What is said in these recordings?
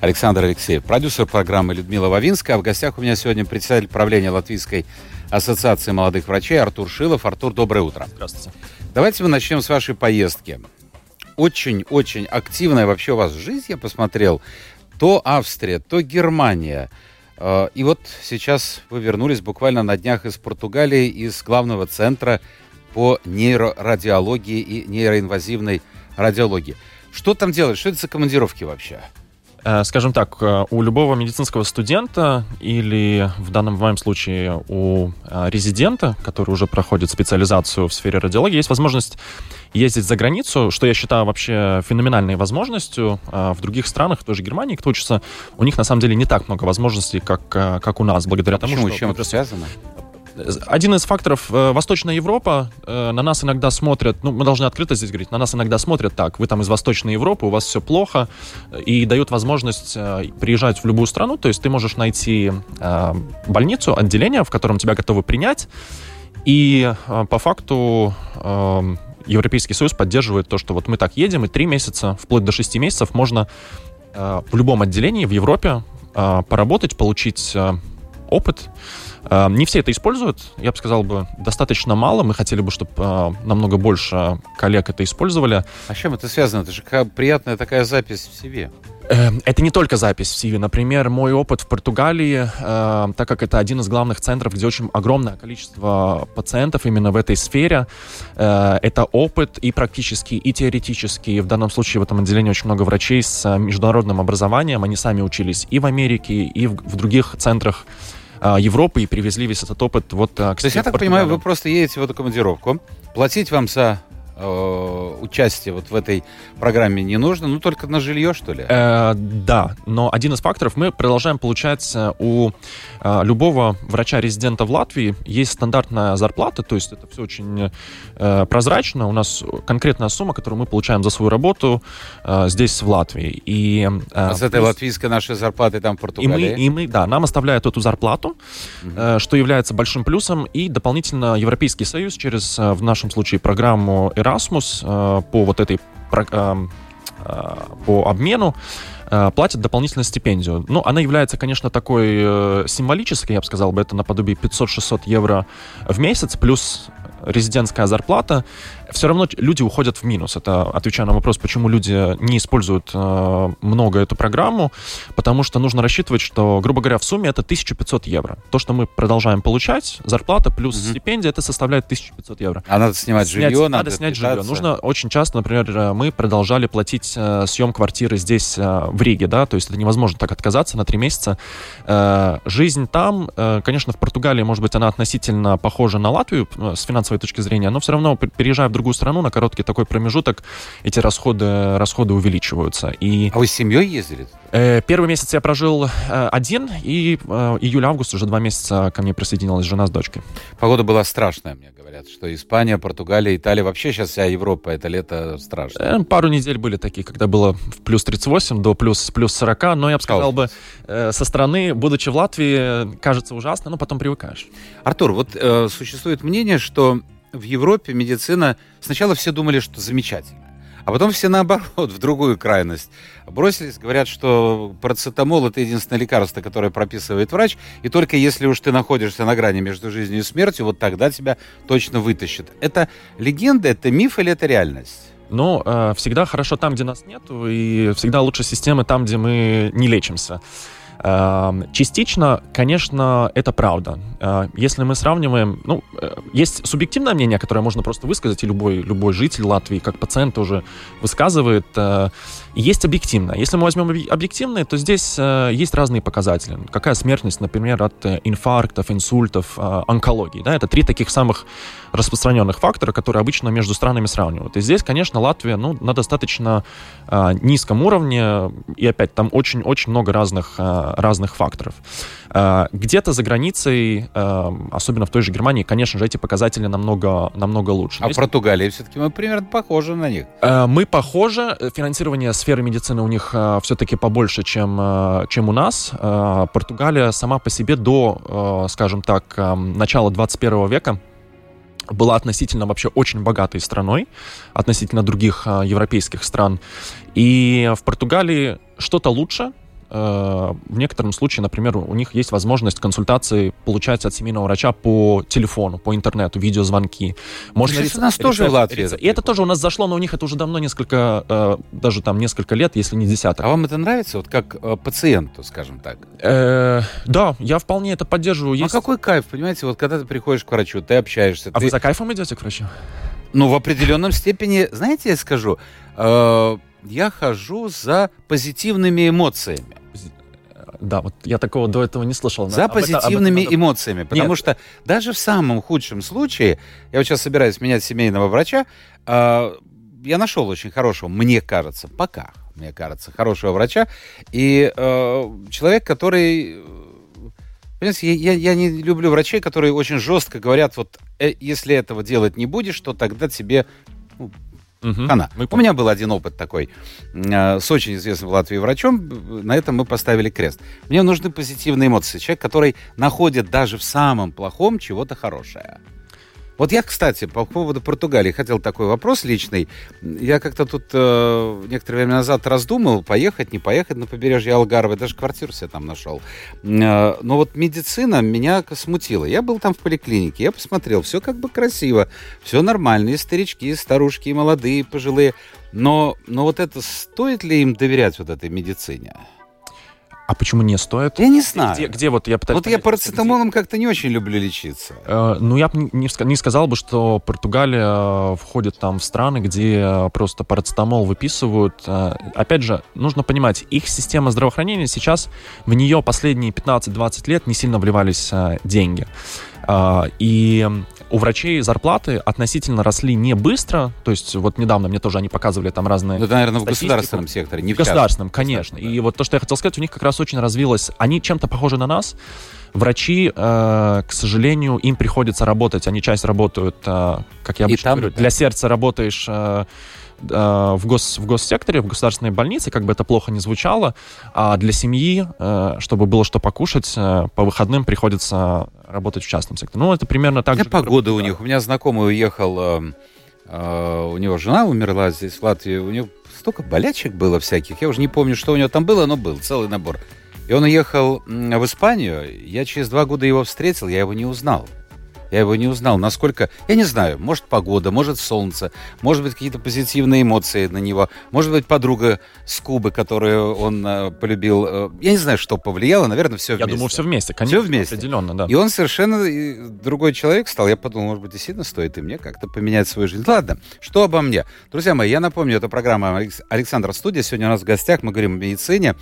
Александр Алексеев. Продюсер программы Людмила Вавинская. А в гостях у меня сегодня председатель правления Латвийской ассоциации молодых врачей Артур Шилов. Артур, доброе утро. Здравствуйте. Давайте мы начнем с вашей поездки. Очень-очень активная вообще у вас жизнь, я посмотрел. То Австрия, то Германия. Э, и вот сейчас вы вернулись буквально на днях из Португалии, из главного центра по нейрорадиологии и нейроинвазивной радиологии. Что там делать? Что это за командировки вообще? Э, скажем так, э, у любого медицинского студента или в данном в моем случае у э, резидента, который уже проходит специализацию в сфере радиологии, есть возможность ездить за границу, что я считаю вообще феноменальной возможностью. В других странах, в той же Германии, кто учится, у них на самом деле не так много возможностей, как, как у нас, благодаря а тому, почему? что... Чем это связано? Один из факторов, э, Восточная Европа, э, на нас иногда смотрят, ну, мы должны открыто здесь говорить, на нас иногда смотрят так, вы там из Восточной Европы, у вас все плохо, и дают возможность э, приезжать в любую страну, то есть ты можешь найти больницу, отделение, в котором тебя готовы принять, и по факту Европейский Союз поддерживает то, что вот мы так едем, и три месяца, вплоть до шести месяцев можно в любом отделении в Европе поработать, получить опыт, Эм, не все это используют, я бы сказал бы, достаточно мало. Мы хотели бы, чтобы э, намного больше коллег это использовали. А с чем это связано? Это же приятная такая запись в себе. Эм, это не только запись в CV. Например, мой опыт в Португалии, э, так как это один из главных центров, где очень огромное количество пациентов именно в этой сфере, э, это опыт и практический, и теоретический. В данном случае в этом отделении очень много врачей с международным образованием. Они сами учились и в Америке, и в, в других центрах Европы и привезли весь этот опыт вот а, к То есть, я так понимаю, вы просто едете в эту командировку, платить вам за э, участие вот в этой программе не нужно, ну только на жилье, что ли? Э, да, но один из факторов мы продолжаем получать у э, любого врача-резидента в Латвии есть стандартная зарплата, то есть это все очень э, прозрачно. У нас конкретная сумма, которую мы получаем за свою работу э, здесь в Латвии. И, э, а с этой плюс... латвийской нашей зарплаты там в Португалии? И мы, и мы, да, нам оставляют эту зарплату, угу. э, что является большим плюсом, и дополнительно Европейский Союз через, э, в нашем случае, программу Erasmus э, по вот этой э, э, по обмену платят дополнительную стипендию. Ну, она является, конечно, такой символической, я бы сказал бы, это наподобие 500-600 евро в месяц, плюс резидентская зарплата все равно люди уходят в минус. Это отвечая на вопрос, почему люди не используют э, много эту программу, потому что нужно рассчитывать, что, грубо говоря, в сумме это 1500 евро. То, что мы продолжаем получать, зарплата плюс угу. стипендия, это составляет 1500 евро. А надо снимать снять, жилье, надо, надо снять питаться. жилье. Нужно очень часто, например, э, мы продолжали платить э, съем квартиры здесь, э, в Риге, да, то есть это невозможно так отказаться на три месяца. Э, жизнь там, э, конечно, в Португалии, может быть, она относительно похожа на Латвию э, с финансовой точки зрения, но все равно, переезжая в другую страну на короткий такой промежуток, эти расходы, расходы увеличиваются. И, а вы с семьей ездили? Э, первый месяц я прожил э, один, и э, июль-август уже два месяца ко мне присоединилась жена с дочкой. Погода была страшная, мне говорят, что Испания, Португалия, Италия, вообще сейчас вся Европа, это лето страшно. Пару недель были такие, когда было в плюс 38 до плюс, плюс 40, но я бы сказал бы, со стороны, будучи в Латвии, кажется ужасно, но потом привыкаешь. Артур, вот э, существует мнение, что в Европе медицина... Сначала все думали, что замечательно. А потом все наоборот, в другую крайность. Бросились, говорят, что парацетамол это единственное лекарство, которое прописывает врач, и только если уж ты находишься на грани между жизнью и смертью, вот тогда тебя точно вытащит. Это легенда, это миф или это реальность? Ну, э, всегда хорошо там, где нас нет, и всегда лучше системы там, где мы не лечимся. Эм, частично, конечно, это правда. Э, если мы сравниваем, ну, э, есть субъективное мнение, которое можно просто высказать, и любой, любой житель Латвии, как пациент тоже высказывает. Э, есть объективное. Если мы возьмем объективное, то здесь есть разные показатели. Какая смертность, например, от инфарктов, инсультов, онкологии. Да? Это три таких самых распространенных фактора, которые обычно между странами сравнивают. И здесь, конечно, Латвия ну, на достаточно низком уровне, и опять там очень-очень много разных разных факторов. Э, где-то за границей, э, особенно в той же Германии, конечно же, эти показатели намного, намного лучше. А в Португалии все-таки мы примерно похожи на них. Э, мы похожи. Финансирование сферы медицины у них все-таки побольше, чем, чем у нас. Португалия сама по себе до, скажем так, начала 21 века была относительно вообще очень богатой страной, относительно других европейских стран. И в Португалии что-то лучше, в некотором случае, например, у них есть возможность консультации получать от семейного врача по телефону, по интернету, видеозвонки. Можно рецепт, у нас тоже рецепт, в Латвии. Рецепт. И это тоже у нас зашло, но у них это уже давно несколько, э, даже там несколько лет, если не десяток. А вам это нравится, вот как э, пациенту, скажем так? Да, я вполне это поддерживаю. А есть... А какой кайф, понимаете, вот когда ты приходишь к врачу, ты общаешься. А ты... вы за кайфом идете к врачу? Ну, в определенном степени, знаете, я скажу, я хожу за позитивными эмоциями. Да, вот я такого до этого не слышал. За об позитивными это, об эмоциями. Потому Нет. что даже в самом худшем случае, я вот сейчас собираюсь менять семейного врача, э, я нашел очень хорошего, мне кажется, пока, мне кажется, хорошего врача. И э, человек, который... Понимаете, я, я, я не люблю врачей, которые очень жестко говорят, вот э, если этого делать не будешь, то тогда тебе ну, Угу. Она. Мы... У меня был один опыт такой э, с очень известным в Латвии врачом. На этом мы поставили крест. Мне нужны позитивные эмоции. Человек, который находит даже в самом плохом чего-то хорошее. Вот я, кстати, по поводу Португалии хотел такой вопрос личный. Я как-то тут э, некоторое время назад раздумал, поехать, не поехать на побережье Алгарвы, даже квартиру себе там нашел. Э, но вот медицина меня смутила. Я был там в поликлинике, я посмотрел, все как бы красиво, все нормально, и старички, и старушки, и молодые, и пожилые. Но, но вот это, стоит ли им доверять вот этой медицине? А почему не стоит? Я не знаю. Где, где вот я пытаюсь... Вот понять, я парацетамолом где... как-то не очень люблю лечиться. Э, ну, я бы не, не сказал бы, что Португалия э, входит там в страны, где э, просто парацетамол выписывают. Э, опять же, нужно понимать, их система здравоохранения сейчас, в нее последние 15-20 лет не сильно вливались э, деньги. Э, и у врачей зарплаты относительно росли не быстро, то есть вот недавно мне тоже они показывали там разные... Ну, это, наверное, в государственном секторе, не в государственном, конечно. Да. И вот то, что я хотел сказать, у них как раз очень развилось, они чем-то похожи на нас. Врачи, э, к сожалению, им приходится работать, они часть работают, э, как я обычно там, говорю, для сердца работаешь... Э, в, гос, в госсекторе, в государственной больнице, как бы это плохо не звучало, а для семьи, э, чтобы было что покушать, э, по выходным приходится работать в частном секторе. Ну, это примерно так же. погода у них. У меня знакомый уехал, э, у него жена умерла здесь, в Латвии, у него столько болячек было всяких, я уже не помню, что у него там было, но был целый набор. И он уехал в Испанию, я через два года его встретил, я его не узнал. Я его не узнал. Насколько... Я не знаю. Может, погода, может, солнце, может быть, какие-то позитивные эмоции на него, может быть, подруга с Кубы, которую он э, полюбил. Э, я не знаю, что повлияло. Наверное, все вместе. Я думаю, все вместе, конечно. Все вместе. Определенно, да. И он совершенно другой человек стал. Я подумал, может быть, действительно стоит и мне как-то поменять свою жизнь. Ладно, что обо мне? Друзья мои, я напомню, это программа Александр Студия. Сегодня у нас в гостях мы говорим о медицине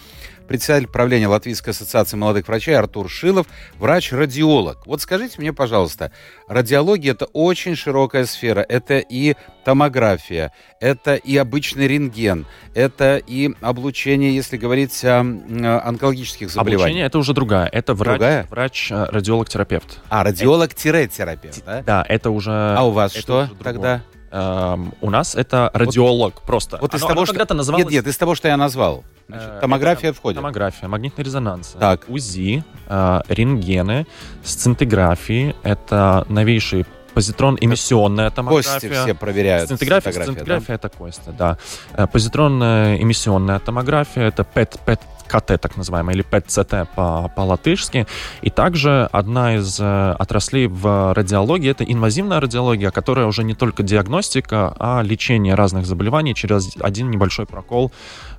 председатель правления Латвийской ассоциации молодых врачей Артур Шилов, врач-радиолог. Вот скажите мне, пожалуйста, радиология это очень широкая сфера. Это и томография, это и обычный рентген, это и облучение, если говорить о, онкологических заболеваниях. Облучение это уже другая. Это врач, другая? врач э, радиолог-терапевт. А, радиолог-терапевт, да? Да, это уже... А у вас что тогда? Эм, у нас это радиолог вот, просто. Вот из оно, того, оно что... называлось... Нет, нет, из того, что я назвал. Значит, э, томография это, входит. Томография, магнитный резонанс, так. УЗИ, э, рентгены, сцинтиграфии. Это новейшие позитрон эмиссионная томография. Кости все проверяют. Сцинтиграфия, сцинтиграфия да? это кости, да. Э, позитронная эмиссионная томография это PET, PET КТ, так называемый, или ПЭТ-ЦТ по, по-латышски. И также одна из э, отраслей в радиологии — это инвазивная радиология, которая уже не только диагностика, а лечение разных заболеваний через один небольшой прокол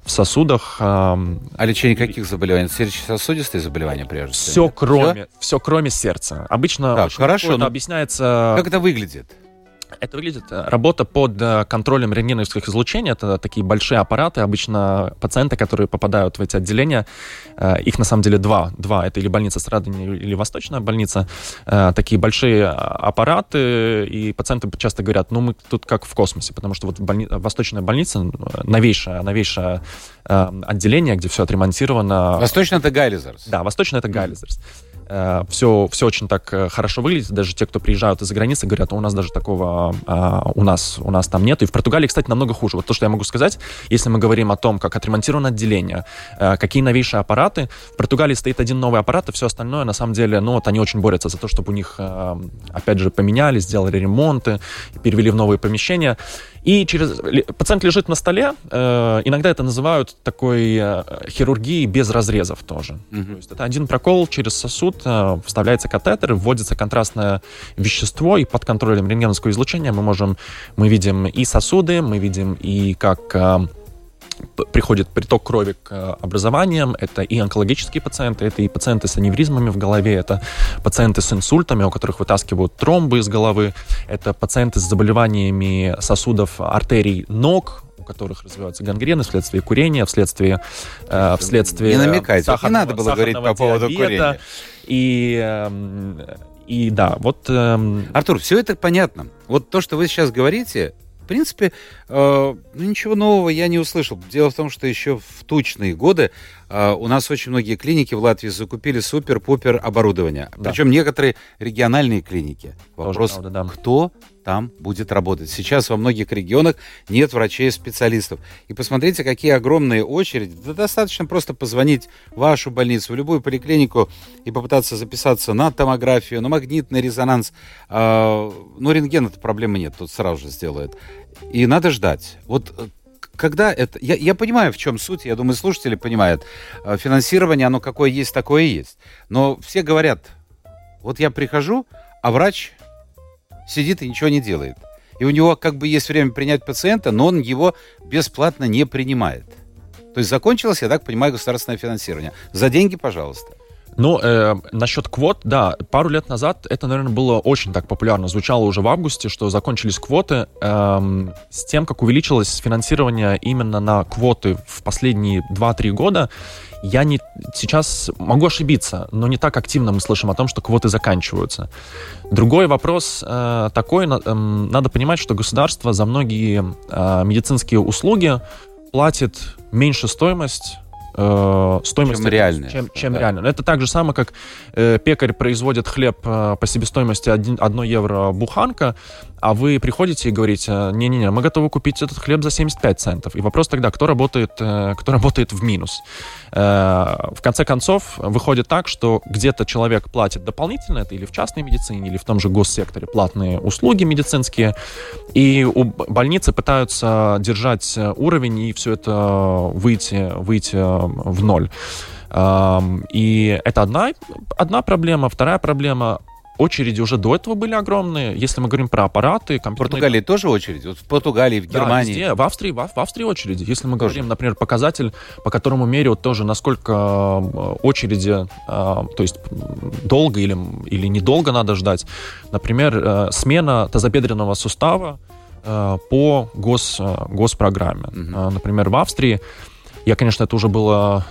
в сосудах. А лечение каких заболеваний? Сердечно-сосудистые заболевания, прежде всего? Все, кроме, все? все кроме сердца. Обычно так, хорошо, это объясняется... Как это выглядит? Это выглядит э, работа под э, контролем рентгеновских излучений. Это такие большие аппараты. Обычно пациенты, которые попадают в эти отделения, э, их на самом деле два. Два. Это или больница Страдания, или Восточная больница. Такие большие аппараты, и пациенты часто говорят, ну мы тут как в космосе, потому что вот больни... Восточная больница, новейшая, новейшее отделение, где все отремонтировано. Восточная это Гайлизерс. Да, Восточная это Гайлизерс все, все очень так э, хорошо выглядит. Даже те, кто приезжают из-за границы, говорят, у нас даже такого а, у нас у нас там нет. И в Португалии, кстати, намного хуже. Вот то, что я могу сказать, если мы говорим о том, как отремонтировано отделение, э, какие новейшие аппараты. В Португалии стоит один новый аппарат, и все остальное, на самом деле, ну вот они очень борются за то, чтобы у них, э, опять же, поменяли, сделали ремонты, перевели в новые помещения. И через пациент лежит на столе. Э, иногда это называют такой э, хирургией без разрезов тоже. Угу. То есть это один прокол через сосуд, э, вставляется катетер, вводится контрастное вещество, и под контролем рентгеновского излучения мы можем, мы видим и сосуды, мы видим и как приходит приток крови к э, образованиям. Это и онкологические пациенты, это и пациенты с аневризмами в голове, это пациенты с инсультами, у которых вытаскивают тромбы из головы, это пациенты с заболеваниями сосудов, артерий ног, у которых развиваются гангрены вследствие курения, вследствие... Э, вследствие не намекайте, не надо было говорить по поводу курения. И, эм, и да, вот... Эм... Артур, все это понятно. Вот то, что вы сейчас говорите, в принципе, э, ну, ничего нового я не услышал. Дело в том, что еще в тучные годы у нас очень многие клиники в Латвии закупили супер-пупер оборудование. Да. Причем некоторые региональные клиники. Вопрос, правда, да. кто там будет работать. Сейчас во многих регионах нет врачей-специалистов. И посмотрите, какие огромные очереди. Да достаточно просто позвонить в вашу больницу, в любую поликлинику и попытаться записаться на томографию, на магнитный резонанс. А, ну, рентген это проблемы нет, тут сразу же сделают. И надо ждать. Вот э, когда это... Я, я понимаю, в чем суть, я думаю, слушатели понимают. Э, финансирование, оно какое есть, такое и есть. Но все говорят, вот я прихожу, а врач сидит и ничего не делает. И у него как бы есть время принять пациента, но он его бесплатно не принимает. То есть закончилось, я так понимаю, государственное финансирование. За деньги, пожалуйста. Ну, э, насчет квот, да, пару лет назад это, наверное, было очень так популярно. Звучало уже в августе, что закончились квоты. Э, с тем, как увеличилось финансирование именно на квоты в последние 2-3 года, я не, сейчас могу ошибиться, но не так активно мы слышим о том, что квоты заканчиваются. Другой вопрос э, такой, э, надо понимать, что государство за многие э, медицинские услуги платит меньше стоимость э, стоимость чем реальная. Чем, чем да. реально. Это так же самое, как э, пекарь производит хлеб э, по себестоимости 1, 1 евро буханка, а вы приходите и говорите, не-не-не, мы готовы купить этот хлеб за 75 центов. И вопрос тогда, кто работает, э, кто работает в минус? Э, в конце концов, выходит так, что где-то человек платит дополнительно, это или в частной медицине, или в том же госсекторе платные услуги медицинские, и у больницы пытаются держать уровень и все это выйти, выйти в ноль. И это одна, одна проблема. Вторая проблема очереди уже до этого были огромные. Если мы говорим про аппараты, компьютерные... В Португалии тоже очереди? Вот в Португалии, в Германии? Да, везде. В Австрии, в, в Австрии очереди. Если мы тоже. говорим, например, показатель, по которому меряют тоже, насколько э, очереди, э, то есть долго или, или недолго надо ждать. Например, э, смена тазобедренного сустава по гос, госпрограмме. Угу. Например, в Австрии, я, конечно, это уже было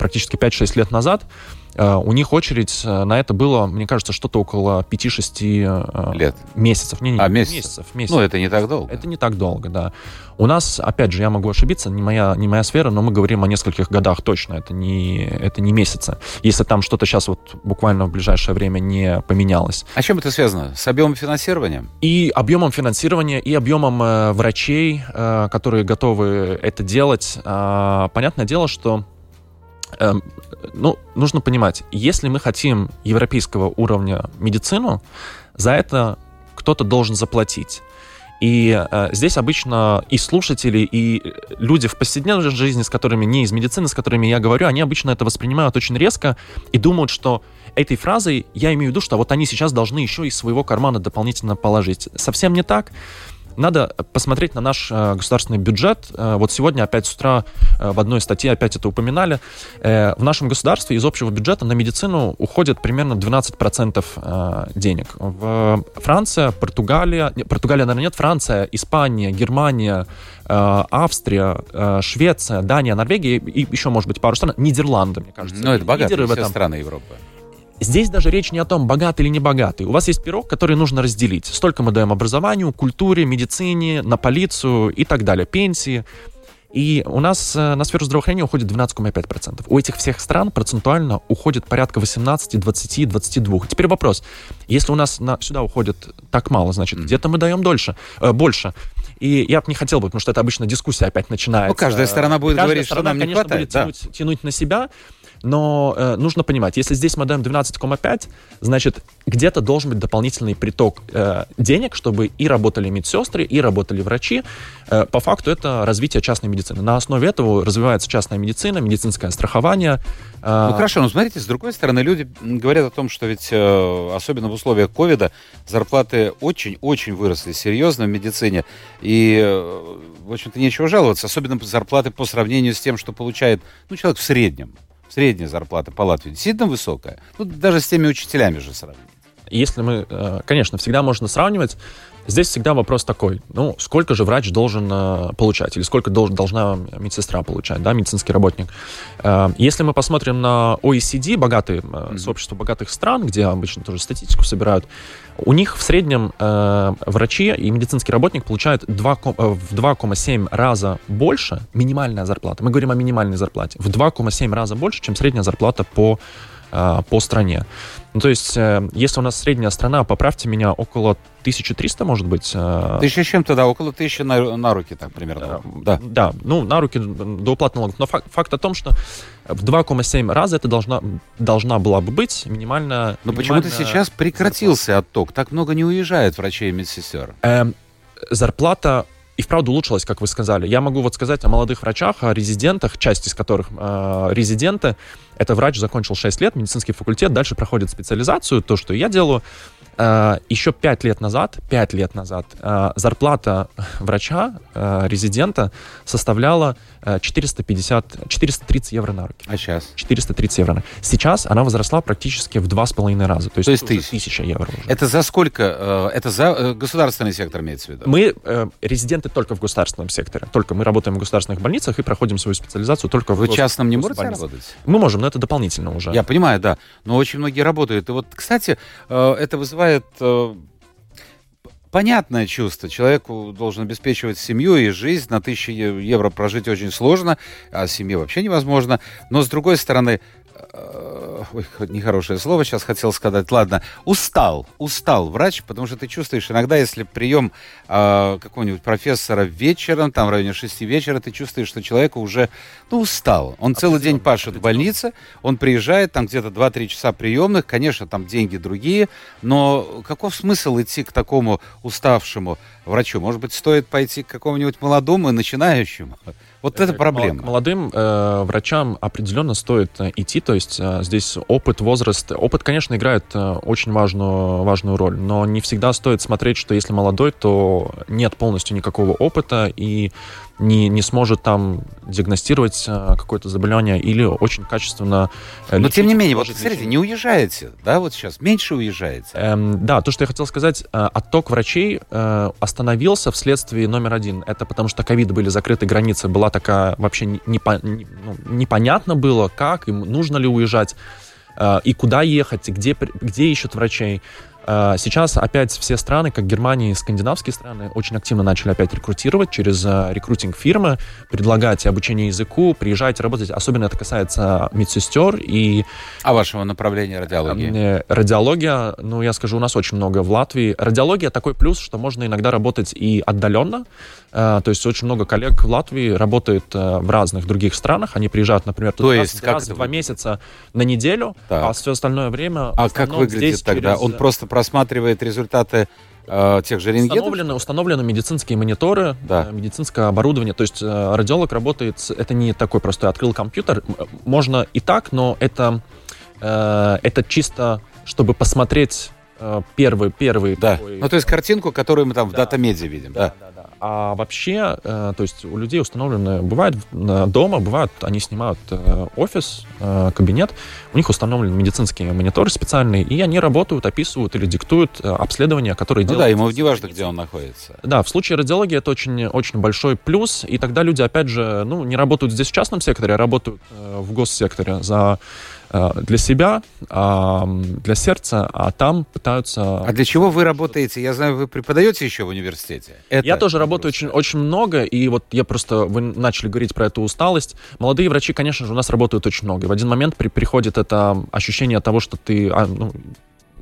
практически 5-6 лет назад, Э, у них очередь э, на это было, мне кажется, что-то около 5-6 э, лет. месяцев. Не, не, а, месяцев. месяцев, месяцев. Ну, это не так долго. Это не так долго, да. У нас, опять же, я могу ошибиться, не моя, не моя сфера, но мы говорим о нескольких годах точно, это не, это не месяцы. Если там что-то сейчас вот буквально в ближайшее время не поменялось. А чем это связано? С объемом финансирования? И объемом финансирования, и объемом э, врачей, э, которые готовы это делать. Э, понятное дело, что ну, нужно понимать, если мы хотим европейского уровня медицину, за это кто-то должен заплатить. И э, здесь обычно и слушатели, и люди в повседневной жизни, с которыми не из медицины, с которыми я говорю, они обычно это воспринимают очень резко и думают, что этой фразой я имею в виду, что вот они сейчас должны еще из своего кармана дополнительно положить. Совсем не так. Надо посмотреть на наш э, государственный бюджет. Э, вот сегодня опять с утра э, в одной статье опять это упоминали. В нашем государстве из общего бюджета на медицину уходит примерно 12% э, денег. В Франция, Португалия, Португалия, наверное, нет, Франция, Испания, Германия, Австрия, Швеция, Дания, Норвегия и еще, может быть, пару стран, Нидерланды, мне кажется. Ну, это богатые все страны Европы. Здесь даже речь не о том, богатый или не богатый. У вас есть пирог, который нужно разделить. Столько мы даем образованию, культуре, медицине, на полицию и так далее, пенсии. И у нас э, на сферу здравоохранения уходит 12,5%. У этих всех стран процентуально уходит порядка 18, 20, 22. Теперь вопрос. Если у нас на, сюда уходит так мало, значит, где-то мы даем дольше, э, больше. И я бы не хотел бы, потому что это обычно дискуссия опять начинается. Ну, каждая сторона будет Каждая говорить, что сторона, нам не конечно, хватает, будет да. тянуть, тянуть на себя. Но э, нужно понимать, если здесь мы даем 12,5, значит, где-то должен быть дополнительный приток э, денег, чтобы и работали медсестры, и работали врачи. Э, по факту это развитие частной медицины. На основе этого развивается частная медицина, медицинское страхование. Э, Ну хорошо, но смотрите, с другой стороны, люди говорят о том, что ведь, э, особенно в условиях ковида, зарплаты очень-очень выросли серьезно в медицине. И, э, в общем-то, нечего жаловаться. Особенно зарплаты по сравнению с тем, что получает ну, человек в среднем. Средняя зарплата по Латвии действительно высокая. Ну, даже с теми учителями же сравнить. Если мы, э, конечно, всегда можно сравнивать, здесь всегда вопрос такой, ну, сколько же врач должен э, получать, или сколько долж- должна медсестра получать, да, медицинский работник. Э, Если мы посмотрим на OECD, богатые, э, сообщество богатых стран, где обычно тоже статистику собирают, у них в среднем э, врачи и медицинский работник получают 2, ко- э, в 2,7 раза больше минимальная зарплата. Мы говорим о минимальной зарплате. В 2,7 раза больше, чем средняя зарплата по, э, по стране. Ну, то есть, э, если у нас средняя страна, поправьте меня, около 1300, может быть. э, Тысяча с чем-то, да, около тысячи на, на руки так примерно. Э, Да. Да, ну, на руки до уплаты налогов. Но факт, факт о том, что в 2,7 раза это должна, должна была бы быть минимальная... Но почему-то сейчас прекратился отток. Так много не уезжает врачей и медсестер. Эм, зарплата и вправду улучшилась, как вы сказали. Я могу вот сказать о молодых врачах, о резидентах, часть из которых э, резиденты. Это врач закончил 6 лет, медицинский факультет, дальше проходит специализацию, то, что я делаю. Э, еще 5 лет назад, 5 лет назад э, зарплата врача, э, резидента составляла э, 450, 430 евро на руки. А сейчас? 430 евро. Сейчас она возросла практически в два с половиной раза. То есть, То есть уже тысяча. евро уже. Это за сколько? Это за государственный сектор имеется в виду? Мы резиденты только в государственном секторе. Только мы работаем в государственных больницах и проходим свою специализацию только в Вы частном не можете работать? Мы можем, но это дополнительно уже. Я понимаю, да. Но очень многие работают. И вот, кстати, это вызывает э, понятное чувство. Человеку должен обеспечивать семью и жизнь. На тысячи евро прожить очень сложно, а семье вообще невозможно. Но, с другой стороны, э, ой, нехорошее слово сейчас хотел сказать. Ладно, устал, устал врач, потому что ты чувствуешь иногда, если прием э, какого-нибудь профессора вечером, там в районе 6 вечера, ты чувствуешь, что человек уже, ну, устал. Он целый день пашет в больнице, он приезжает, там где-то 2-3 часа приемных, конечно, там деньги другие, но каков смысл идти к такому уставшему врачу? Может быть, стоит пойти к какому-нибудь молодому и начинающему? Вот это Э, проблема. молодым э, врачам определенно стоит э, идти, то есть э, здесь опыт, возраст. Опыт, конечно, играет э, очень важную, важную роль, но не всегда стоит смотреть, что если молодой, то нет полностью никакого опыта и не, не сможет там диагностировать э, какое-то заболевание или очень качественно э, Но тем не менее, вот смотрите, не уезжаете, да, вот сейчас, меньше уезжаете. Эм, да, то, что я хотел сказать, э, отток врачей остановился вследствие номер один. Это потому что ковид были закрыты границы, была такая вообще не- непо- не- ну, непонятно было, как им нужно ли уезжать и куда ехать, и где где ищут врачей. Э, Сейчас опять все страны, как Германия и скандинавские страны, очень активно начали опять рекрутировать через э, рекрутинг фирмы, предлагать обучение языку, приезжайте работать. Особенно это касается медсестер и А вашего направления радиологии? Э, Радиология, ну, я скажу, у нас очень много в Латвии. Радиология такой плюс, что можно иногда работать и отдаленно. Э, То есть очень много коллег в Латвии работает э, в разных других странах. Они приезжают, например, То туда есть как раз это в два месяца на неделю, Так. а все остальное время... А как выглядит здесь тогда? через- Он просто просматривает результаты э, тех же рентгенов? Установлены, установлены медицинские мониторы, Да. э, медицинское оборудование. То есть э, радиолог работает, это не такой простой открыл компьютер. М, Можно и так, но это, э, это чисто, чтобы посмотреть э, первый, первый Да. такой, Ну, то есть картинку, которую мы там в Да. датамеде видим. Да. да, да. А вообще, э, то есть у людей установлены, бывает дома, бывает, они снимают э, офис, э, кабинет, у них установлены медицинские мониторы специальные, и они работают, описывают или диктуют обследования, которые Ну да, делают. ему не важно, где он находится. Да, в случае радиологии это очень, очень большой плюс, и тогда люди, опять же, ну, не работают здесь в частном секторе, а работают в госсекторе за, для себя, а, для сердца, а там пытаются... А для чего вы работаете? Я знаю, вы преподаете еще в университете. Это Я тоже работаю очень, очень много, и вот я просто, вы начали говорить про эту усталость. Молодые врачи, конечно же, у нас работают очень много. И в один момент при, приходит это ощущение того, что ты, а, ну,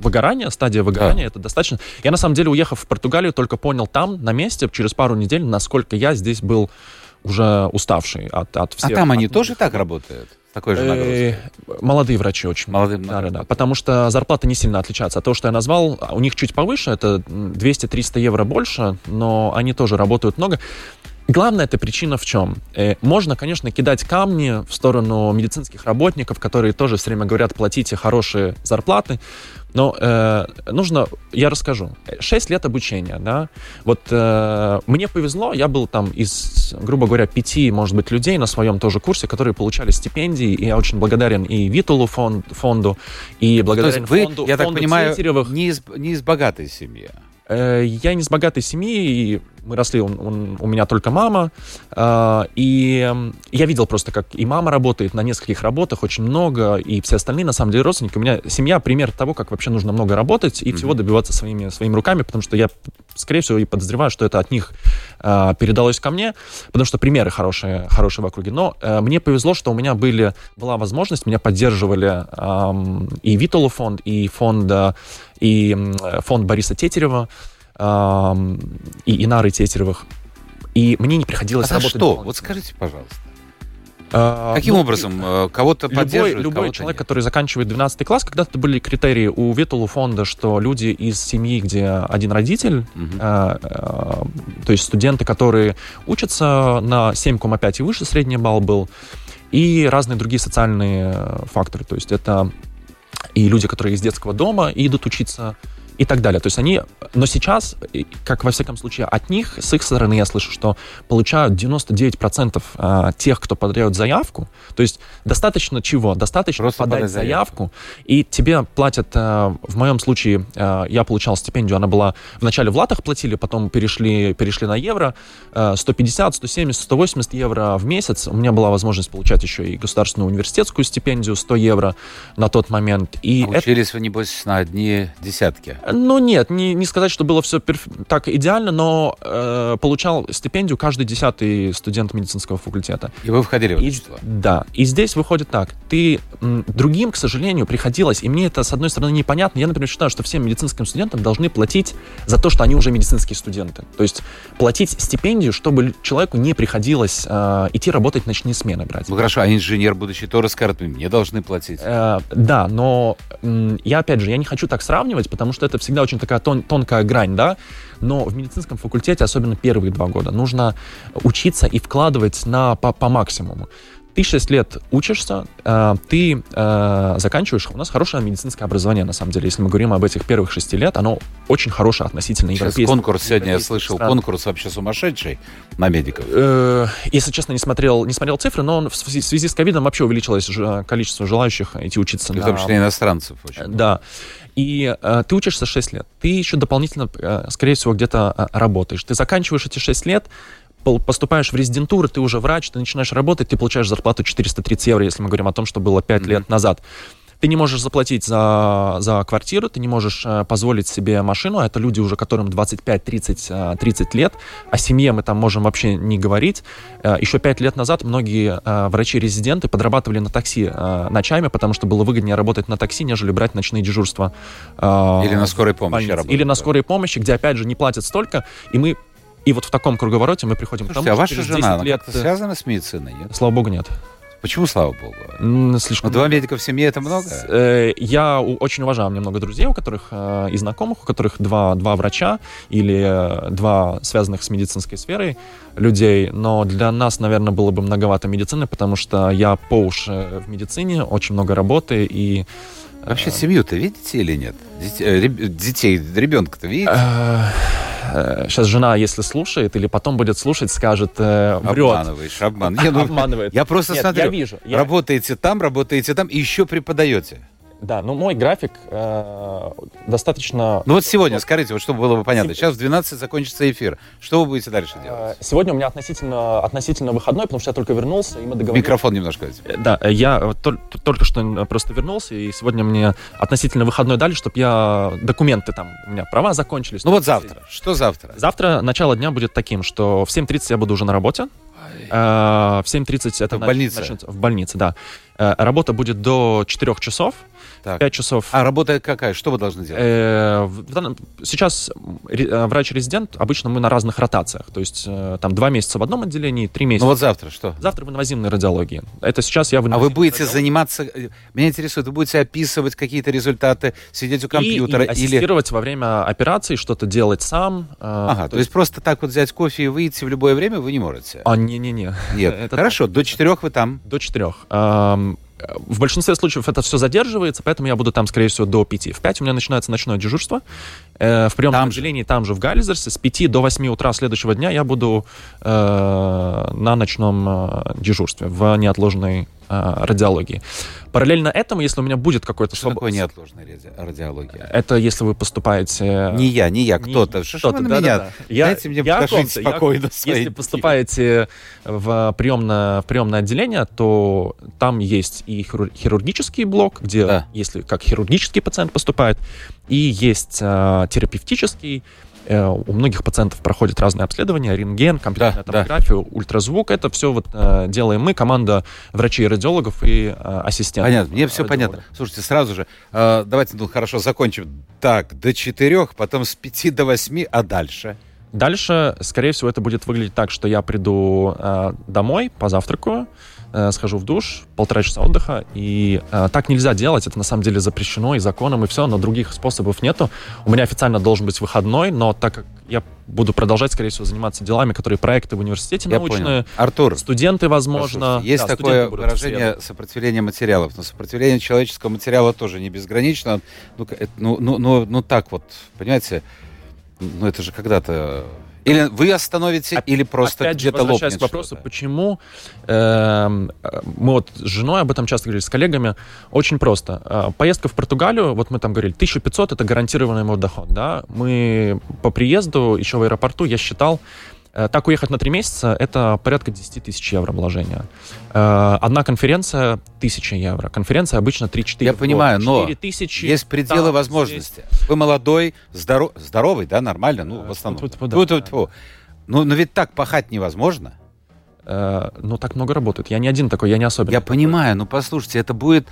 выгорание, стадия выгорания, это достаточно. Я, на самом деле, уехав в Португалию, только понял там, на месте, через пару недель, насколько я здесь был уже уставший от, от А всех... там они от тоже многих- так работают? Такой же нагрузкой? Э, Молодые врачи очень. Молодые Да, да, да. Потому что зарплаты не сильно отличаются. От того, что я назвал, а у них чуть повыше, это м, 200-300 евро больше, но они тоже работают много. Главная эта причина в чем? Э, можно, конечно, кидать камни в сторону медицинских работников, которые тоже все время говорят, платите хорошие зарплаты, но э, нужно, я расскажу. Шесть лет обучения, да. Вот э, мне повезло, я был там из, грубо говоря, пяти, может быть, людей на своем тоже курсе, которые получали стипендии, и я очень благодарен и Витулу фон- фонду, и благодарен вы, фонду, я так фонду понимаю, Тетеревых. не из, не из богатой семьи. Э, Я не из богатой семьи, и мы росли, он- он- у меня только мама, э, и я видел просто, как и мама работает на нескольких работах, очень много, и все остальные, на самом деле, родственники. У меня семья пример того, как вообще нужно много работать и всего добиваться своими, своими руками, потому что я, скорее всего, и подозреваю, что это от них э, передалось ко мне, потому что примеры хорошие, хорошие в округе. Но э, мне повезло, что у меня были, была возможность, меня поддерживали эм, и Виталу фонд, и фонд, э, и фонд Бориса Тетерева, и Инары Тетеревых. И мне не А приходилось за работать. что? Вот скажите, пожалуйста. Э, Каким ну, образом? э, Кого-то Любой, поддерживают, любой кого-то человек, нет? который заканчивает 12 класс, когда-то были критерии у Виталу фонда, что люди из семьи, где один родитель, Мгм. э, э, то есть студенты, которые учатся на 7,5 и выше, средний балл был, и разные другие социальные э, факторы. То есть это и люди, которые из детского дома и идут учиться и так далее. То есть они, но сейчас, как во всяком случае от них, с их стороны я слышу, что получают 99% а, тех, кто подает заявку. То есть достаточно чего? Достаточно Просто подать подать заявку. заявку, и тебе платят, а, в моем случае, а, я получал стипендию, она была, вначале в латах платили, потом перешли, перешли на евро, а, 150, 170, 180 евро в месяц. У меня была возможность получать еще и государственную университетскую стипендию 100 евро на тот момент. И А это Учились вы, небось, на одни десятки. Ну нет, не, не сказать, что было все так идеально, но э, получал стипендию каждый десятый студент медицинского факультета. И вы входили в это И, число. да, и здесь выходит так. Ты м, другим, к сожалению, приходилось, и мне это, с одной стороны, непонятно. Я, например, считаю, что всем медицинским студентам должны платить за то, что они уже медицинские студенты. То есть платить стипендию, чтобы человеку не приходилось э, идти работать ночные смены брать. Ну хорошо, а инженер, будущий, тоже скажет, мне должны платить. Э, да, но м, я опять же, я не хочу так сравнивать, потому что это всегда очень такая тон- тонкая грань, да. Но в медицинском факультете, особенно первые два года, нужно учиться и вкладывать на, по, по максимуму. Ты 6 лет учишься, э, ты э, заканчиваешь. У нас хорошее медицинское образование, на самом деле. Если мы говорим об этих первых шести лет, оно очень хорошее относительно Сейчас европейского- конкурс сегодня, я слышал, стран. конкурс вообще сумасшедший на медиков. Э, Если честно, не смотрел, не смотрел цифры, но в связи с ковидом вообще увеличилось количество желающих идти учиться. В том числе иностранцев очень. Да. И э, ты учишься 6 лет. Ты еще дополнительно, э, скорее всего, где-то э, работаешь. Ты заканчиваешь эти 6 лет, поступаешь в резидентуру, ты уже врач, ты начинаешь работать, ты получаешь зарплату 430 евро, если мы говорим о том, что было 5 Мгм. лет назад. Ты не можешь заплатить за, за квартиру, ты не можешь э, позволить себе машину, а это люди уже, которым 25, 30, э, 30 лет, о семье мы там можем вообще не говорить. Э, еще 5 лет назад многие э, врачи-резиденты подрабатывали на такси ночами, потому что было выгоднее работать на такси, нежели брать ночные дежурства. Или на скорой помощи работать, Или на скорой помощи, где, опять же, не платят столько, и мы и вот в таком круговороте мы приходим к тому, Слушайте, а что ваша жена, 10 она лет... как-то э, связана с медициной, нет? Слава богу, нет. Почему, слава богу? Слишком два медика в семье это много? Э, Я у- очень уважаю, меня много друзей, у которых э, и знакомых, у которых два, два врача или э, два связанных с медицинской сферой людей, но для нас, наверное, было бы многовато медицины, потому что я по уши в медицине, очень много работы, и Вообще семью-то видите или нет? Детей ребенка-то видите? Сейчас жена, если слушает, или потом будет слушать, скажет, э, врет. Обманываешь, обман. Не, ну, Обманывает. Я просто Нет, смотрю. я вижу, я- Работаете там, работаете там и еще преподаете. Да, ну мой график э, достаточно... Ну вот сегодня, скажите, вот чтобы было бы понятно. Сейчас в 12 закончится эфир. Что вы будете дальше Э, делать? Сегодня у меня относительно, относительно выходной, потому что я только вернулся, и мы договорились... Микрофон немножко. Э, Да, э, я только что просто вернулся, и сегодня мне относительно выходной дали, чтобы я документы там, у меня права закончились. Ну вот завтра. Что завтра? Завтра начало дня будет таким, что в 7.30 я буду уже на работе. В 7.30 это В нач- больнице? начнется- в больнице, да. Работа будет до 4 часов так. 5 часов. А работа какая? Что вы должны делать? Э, сейчас э, врач-резидент, обычно мы на разных ротациях. То есть э, там 2 месяца в одном отделении, 3 ну месяца. Ну вот завтра что? Завтра мы на инвазивной радиологии. Это сейчас я в А вы будете радиологии. заниматься... Э, меня интересует, вы будете описывать какие-то результаты, сидеть у компьютера и, и или... ассистировать во время операции, что-то делать сам. Э, ага, то, то есть... есть просто так вот взять кофе и выйти в любое время вы не можете? А, не-не-не. Нет. Хорошо, до 4 вы там? До 4. В большинстве случаев это все задерживается, поэтому я буду там, скорее всего, до пяти. В пять у меня начинается ночное дежурство. Э, В приемном Там же? отделении, там же, в Гайлизерсе, с пяти до восьми утра следующего дня я буду э, на ночном э, дежурстве в неотложной радиологии. Параллельно этому, если у меня будет какой-то... Что своб- такое неотложная ради- радиология? Это если вы поступаете... Не я, не я, Не- кто-то. Что ж вы кто-то, да, меня? да, да. Я- Дайте мне я о пожить ком-то, я- спокойно. свои Если дни. поступаете в приемное, в приемное отделение, то там есть и хиру- хирургический блок, где, Да. если как хирургический пациент поступает, и есть э, терапевтический. Э, у многих пациентов проходят разные обследования, рентген, компьютерная Да, да. томография, ультразвук. Это все вот э, делаем мы, команда врачей-радиологов и э, ассистентов. Понятно, мне все понятно. Слушайте, сразу же, э, давайте, ну, хорошо, закончим. Так, до четырех, потом с пяти до восьми, а дальше? Дальше, скорее всего, это будет выглядеть так, что я приду э, домой, позавтракаю, э, схожу в душ, полтора часа отдыха, и э, так нельзя делать, это на самом деле запрещено и законом, и все, но других способов нету. У меня официально должен быть выходной, но так как я буду продолжать, скорее всего, заниматься делами, которые проекты в университете Я научные, понял. Артур, стуdenты, возможно... послушайте, есть Да, такое студенты выражение сопротивления материалов, но сопротивление человеческого материала тоже не безгранично. Ну, ну, ну, ну, ну так вот, понимаете, ну это же когда-то... Или вы остановите, Оп- или просто Опять где-то лопнет к вопросу, почему эм, э, мы вот с женой об этом часто говорили, с коллегами, очень просто. Э, Поездка в Португалию, вот мы там говорили, 1500 это гарантированный мой доход, да. Мы по приезду еще в аэропорту, я считал, так уехать на три месяца, это порядка 10 тысяч евро вложения. Э, Одна конференция 1000 евро. Конференция обычно 3-4 Я понимаю, но 4000 Есть пределы там, возможности. Вы молодой, здоро- здоровый, да, нормально, ну, в основном. тьфу-тьфу, да. Тьфу-тьфу-тьфу. Ну, но ведь так пахать невозможно. Э, Ну, так много работает. Я не один такой, я не особенно. Я понимаю, ну послушайте, это будет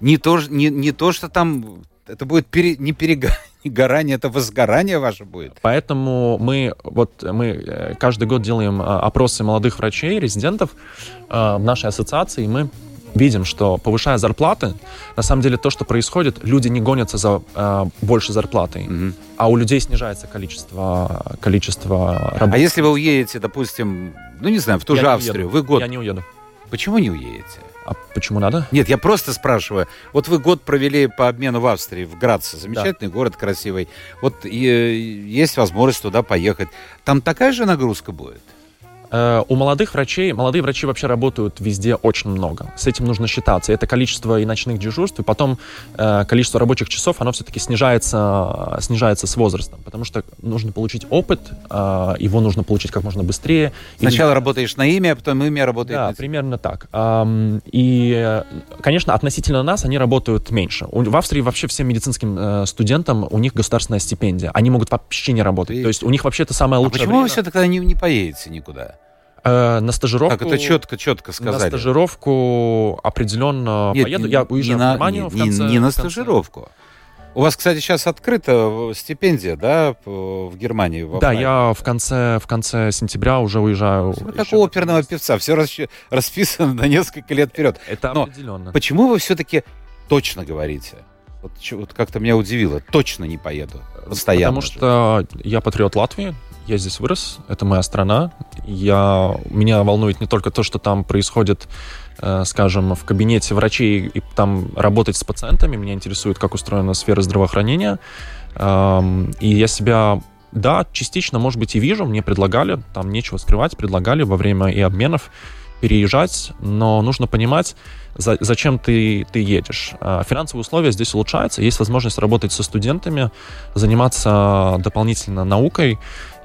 не то, не, не то что там, это будет пере- не перегорание, это возгорание ваше будет. Поэтому мы вот мы э, каждый год делаем э, опросы молодых врачей, резидентов э, в нашей ассоциации, и мы видим, что повышая зарплаты, на самом деле то, что происходит, люди не гонятся за э, большей зарплатой, Мгм. а у людей снижается количество количество А работы. если вы уедете, допустим, ну не знаю, в ту Я же Австрию, уеду. вы год, Я не уеду. почему не уедете? А почему надо? Нет, я просто спрашиваю. Вот вы год провели по обмену в Австрии, в Граце. Замечательный город, красивый. Вот и, э, есть возможность туда поехать. Там такая же нагрузка будет? Э, У молодых врачей, молодые врачи вообще работают везде очень много. С этим нужно считаться. Это количество и ночных дежурств, и потом э, количество рабочих часов, оно все-таки снижается, снижается с возрастом, потому что нужно получить опыт, э, его нужно получить как можно быстрее. И Сначала работаешь на имя, а потом имя работает да, на примерно так. И, конечно, относительно нас они работают меньше. В Австрии вообще всем медицинским э, студентам у них государственная стипендия. Они могут вообще не работать. То есть у них вообще это самое А лучшее почему вы время. все тогда не, не поедете никуда? Э, на стажировку... Как это четко, четко На сказали? стажировку определенно Нет, поеду. не- Я уезжаю не на, в Германию не, в конце... не- не на стажировку. У вас, кстати, сейчас открыта э, стипендия, да, в Германии? в Да, я в конце, в конце сенября уже уезжаю. Вы Как у на оперного певца, все расписано на несколько лет вперед. Это Но определенно. Почему вы все-таки точно говорите? Вот, вот как-то меня удивило. Точно не поеду. Постоянно. Потому что я патриот Латвии, я здесь вырос, это моя страна. Я, меня волнует не только то, что там происходит, э, скажем, в кабинете врачей и там работать с пациентами, меня интересует, как устроена сфера здравоохранения. Эм, и я себя да, частично, может быть, и вижу, мне предлагали, там нечего скрывать, предлагали во время и обменов переезжать, но нужно понимать, за, зачем ты, ты едешь. А, финансовые условия здесь улучшаются, есть возможность работать со студентами, заниматься дополнительно наукой,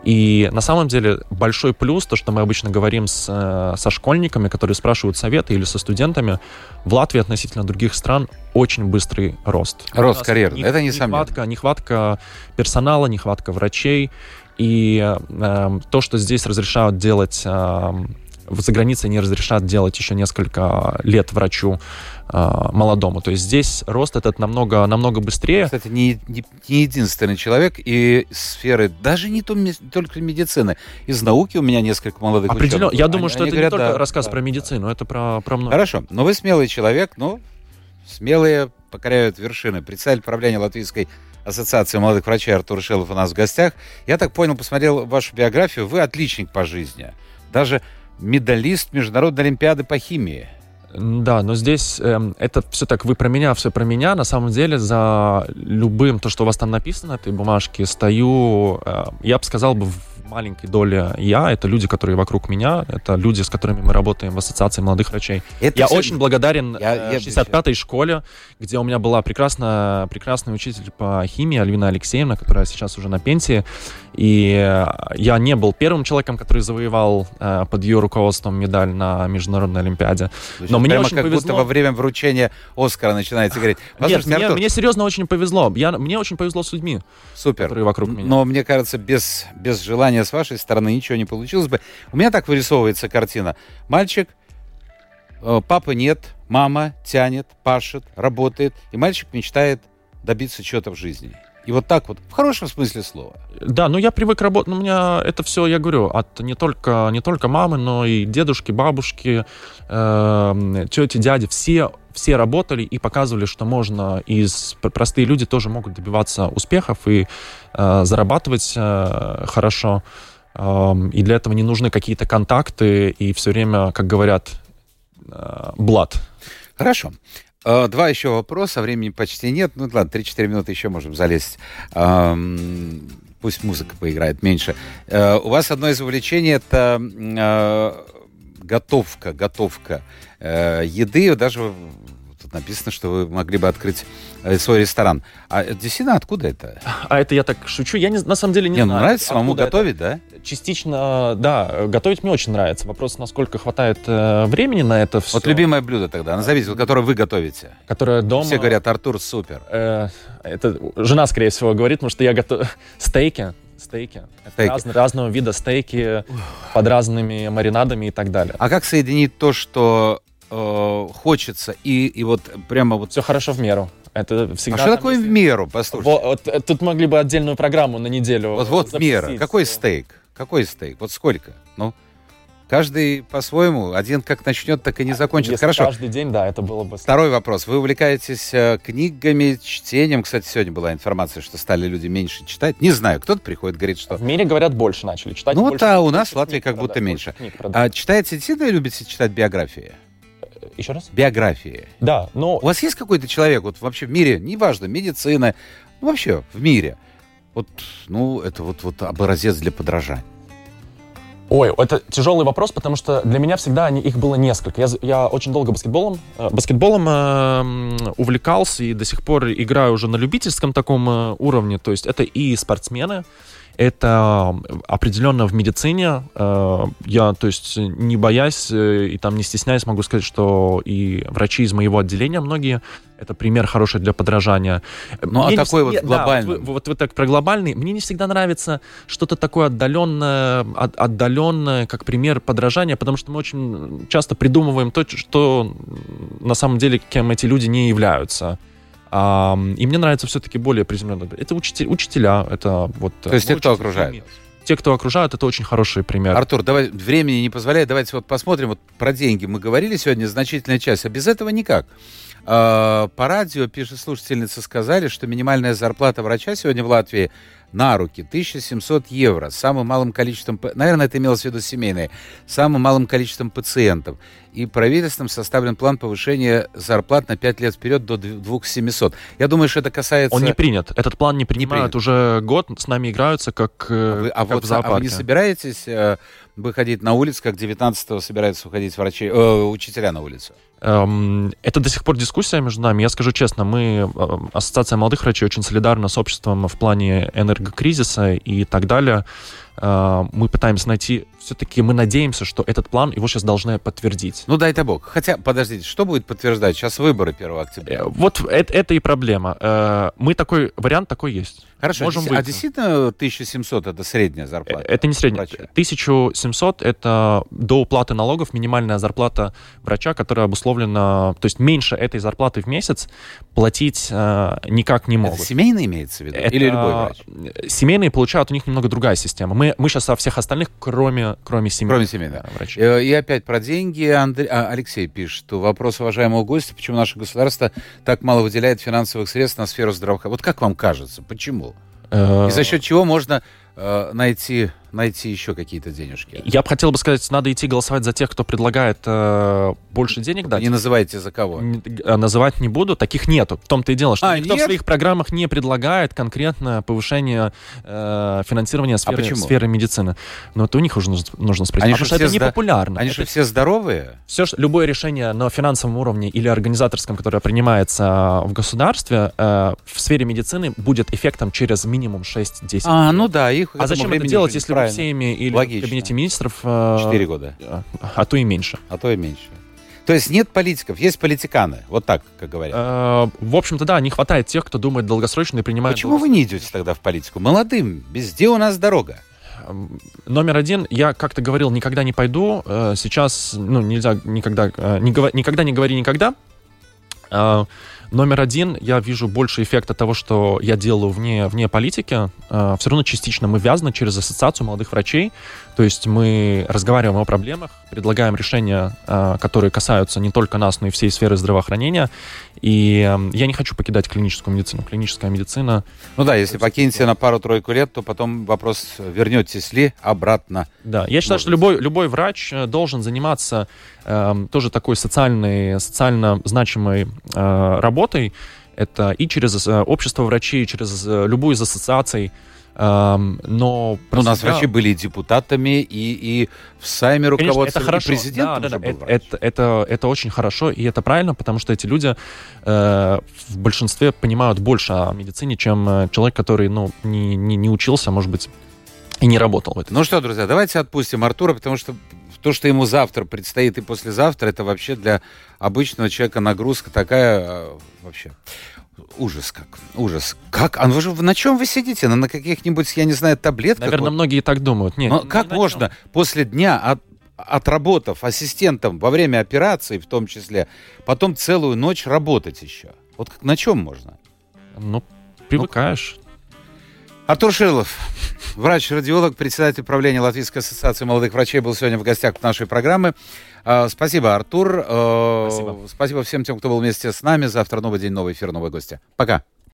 и на самом деле большой плюс, то, что мы обычно говорим с, э, со школьниками, которые спрашивают советы, или со студентами, в Латвии относительно других стран очень быстрый рост. Рост карьеры, не, это несомненно. Нехватка, нехватка персонала, нехватка врачей. И э, то, что здесь разрешают делать э, за границей не разрешат делать еще несколько лет врачу молодому. То есть здесь рост этот намного, намного быстрее. Кстати, не, не, не единственный человек и сферы, даже не то, только медицины. Из науки у меня несколько молодых Определенно. Ученых. Я думаю, они, что они это говорят, не только да, рассказ да, про медицину, да. это про, про много. Хорошо, но вы смелый человек, но смелые покоряют вершины. Представитель правления Латвийской Ассоциации молодых врачей Артур Шелов у нас в гостях. Я так понял, посмотрел вашу биографию, вы отличник по жизни. Даже медалист Международной Олимпиады по химии. Да, но здесь э, это все так, вы про меня, все про меня. На самом деле за любым, то, что у вас там написано на этой бумажке, стою, э, я бы сказал бы, маленькой доли я, это люди, которые вокруг меня, это люди, с которыми мы работаем в Ассоциации молодых врачей. Это я все... очень благодарен я, 65-й э, школе, где у меня была прекрасная, прекрасный учитель по химии Альвина Алексеевна, которая сейчас уже на пенсии. И э, я не был первым человеком, который завоевал э, под ее руководством медаль на Международной Олимпиаде. Но мне очень как повезло. будто во время вручения Оскара начинается говорить. Нет, мне, мне серьезно очень повезло. Я, мне очень повезло с людьми, Супер. которые вокруг меня. Но мне кажется, без, без желания с вашей стороны ничего не получилось бы. У меня так вырисовывается картина. Мальчик, э, папы нет, мама тянет, пашет, работает, и мальчик мечтает добиться чего-то в жизни. И вот так вот, в хорошем смысле слова. Да, ну я привык работать, у меня это все, я говорю, от не только, не только мамы, но и дедушки, бабушки, э, тети, дяди, все, все работали и показывали, что можно, из простые люди тоже могут добиваться успехов и э, зарабатывать э, хорошо. Э, и для этого не нужны какие-то контакты и все время, как говорят, э, блат. Хорошо. А, два еще вопроса, времени почти нет. Ну ладно, 3-4 минуты еще можем залезть. Пусть музыка поиграет меньше. Э, у вас одно из увлечений это а, готовка, готовка э, еды. Даже тут написано, что вы могли бы открыть э, свой ресторан. А действительно, откуда это? А это я так шучу. Я не, на самом деле не, не ну, знаю. Ну, нравится самому готовить, это. да? Частично, да. Готовить мне очень нравится. Вопрос, насколько хватает э, времени на это все. Вот любимое блюдо тогда, назовите, которое вы готовите. Которое дома... Все говорят, Артур, супер. Э, это жена, скорее всего, говорит, потому что я готовлю стейки. Стейки. стейки. Раз, разного вида стейки под разными маринадами и так далее. А как соединить то, что э, хочется, и, и вот прямо вот... Все хорошо в меру. Это всегда а что такое есть... в меру, послушай? Вот, вот, э, тут могли бы отдельную программу на неделю Вот, вот мера. Какой стейк? Какой стейк? Вот сколько? Ну, каждый по-своему. Один как начнет, так и не закончит. Если Хорошо. каждый день, да, это было бы... Второй вопрос. Вы увлекаетесь э, книгами, чтением. Кстати, сегодня была информация, что стали люди меньше читать. Не знаю, кто-то приходит, говорит, что... В мире, говорят, больше начали читать. Ну вот, а у нас в Латвии как будто меньше. А читаете, действительно любите читать биографии? Еще раз? Биографии. Да, но... У вас есть какой-то человек, вот вообще в мире, неважно, медицина, ну, вообще в мире, вот, ну, это вот, вот образец для подражания? Ой, это тяжелый вопрос, потому что для меня всегда они, их было несколько. Я, я очень долго баскетболом, э, баскетболом э, увлекался и до сих пор играю уже на любительском таком э, уровне. То есть это и спортсмены, это определенно в медицине. Э, я, то есть, не боясь э, и там не стесняясь, могу сказать, что и врачи из моего отделения многие это пример хороший для подражания. Ну, а Мне а такой вот глобальный? Да, вот, вот вы так про глобальный. Мне не всегда нравится что-то такое отдаленное, от, отдаленное, как пример подражания, потому что мы очень часто придумываем то, что на самом деле кем эти люди не являются. А, и мне нравится все-таки более приземленно. Это учитель, учителя, это вот... То есть те, кто окружает? Те, кто окружают, это очень хороший пример. Артур, давай, времени не позволяет, давайте вот посмотрим, вот про деньги мы говорили сегодня, значительная часть, а без этого никак. Э, по радио, пишет слушательница, сказали, что минимальная зарплата врача сегодня в Латвии на руки 1700 евро, самым малым количеством, наверное, это имелось в виду семейные, самым малым количеством пациентов. И правительством составлен план повышения зарплат на 5 лет вперед до 2700. Я думаю, что это касается... Он не принят. Этот план не принимают не уже год, с нами играются как, э, а вы, а как вот, в зоопарке. А вы не собираетесь э, выходить на улицу, как 19-го собираются уходить врачи, э, учителя на улицу? Эм, это до сих пор дискуссия между нами. Я скажу честно, мы, э, Ассоциация молодых врачей, очень солидарна с обществом в плане энергокризиса и так далее. Э, мы пытаемся найти, все-таки мы надеемся, что этот план его сейчас должны подтвердить. Ну, дай-то бог. Хотя, подождите, что будет подтверждать? Сейчас выборы 1 октября. Вот это, это и проблема. Мы такой, вариант такой есть. Хорошо, Можем а, а действительно 1700 это средняя зарплата? Это не средняя. Врача? 1700 это до уплаты налогов минимальная зарплата врача, которая обусловлена, то есть меньше этой зарплаты в месяц платить э, никак не могут. Это семейный имеется в виду? Это, Или любой врач? Семейные получают, у них немного другая система. Мы, мы сейчас о всех остальных, кроме, кроме семейных. Кроме семейных. Врачей. Э, и опять про деньги. Андрей, а, Алексей пишет, что вопрос уважаемого гостя, почему наше государство так мало выделяет финансовых средств на сферу здравоохранения. Вот как вам кажется, почему? Э, И за счет чего можно э, найти найти еще какие-то денежки. Я бы хотел бы сказать, надо идти голосовать за тех, кто предлагает э, больше денег дать. Не называйте за кого. Не, э, называть не буду, таких нету. В том-то и дело, что а, никто нет? в своих программах не предлагает конкретно повышение э, финансирования сферы, а сферы медицины. Но это у них уже нужно, нужно спросить. Они а потому что это не популярно. Они это... же все здоровые. Все, что, любое решение на финансовом уровне или организаторском, которое принимается в государстве, э, в сфере медицины будет эффектом через минимум 6-10 А, ну да, их А зачем это делать, если правильно. всеми или Логично. в кабинете министров... Э, Четыре года. А, а то и меньше. А то и меньше. То есть нет политиков, есть политиканы. Вот так, как говорят. Э, в общем-то, да, не хватает тех, кто думает долгосрочно и принимает... Почему вы не идете тогда в политику? Молодым, везде у нас дорога. Номер один, я как-то говорил, никогда не пойду. Э, сейчас, ну, нельзя никогда... Никогда не говори никогда. Номер один, я вижу больше эффекта того, что я делаю вне, вне политики. Э, все равно частично мы вязаны через ассоциацию молодых врачей. То есть мы разговариваем о проблемах, предлагаем решения, э, которые касаются не только нас, но и всей сферы здравоохранения. И э, я не хочу покидать клиническую медицину. Клиническая медицина... Ну да, если покинете на пару-тройку лет, то потом вопрос, вернетесь ли обратно. Да, я считаю, Может. что любой, любой врач должен заниматься э, тоже такой социальной, социально значимой э, работой. Это и через э, общество врачей, и через э, любую из ассоциаций. Но у нас врачи были и депутатами, и, и в Сайме руководством, это хорошо. и президентом да, да, да. Это, это, это, это очень хорошо, и это правильно, потому что эти люди э, в большинстве понимают больше о медицине, чем э, человек, который ну, не, не, не учился, может быть, и не работал в этом. Ну что, друзья, давайте отпустим Артура, потому что то, что ему завтра предстоит и послезавтра, это вообще для обычного человека нагрузка такая э, вообще. Ужас как. Ужас. Как? А вы же на чем вы сидите? На, на каких-нибудь, я не знаю, таблетках? Наверное, вот? многие так думают. Нет, Но как можно после дня от, отработав ассистентом во время операции в том числе, потом целую ночь работать еще? Вот как, на чем можно? Ну, привыкаешь. Ну, Артур Шилов, врач-радиолог, председатель правления Латвийской ассоциации молодых врачей, был сегодня в гостях нашей программы. А, спасибо, Артур. Спасибо. Спасибо всем тем, кто был вместе с нами. Завтра новый день, новый эфир, новые гости. Пока.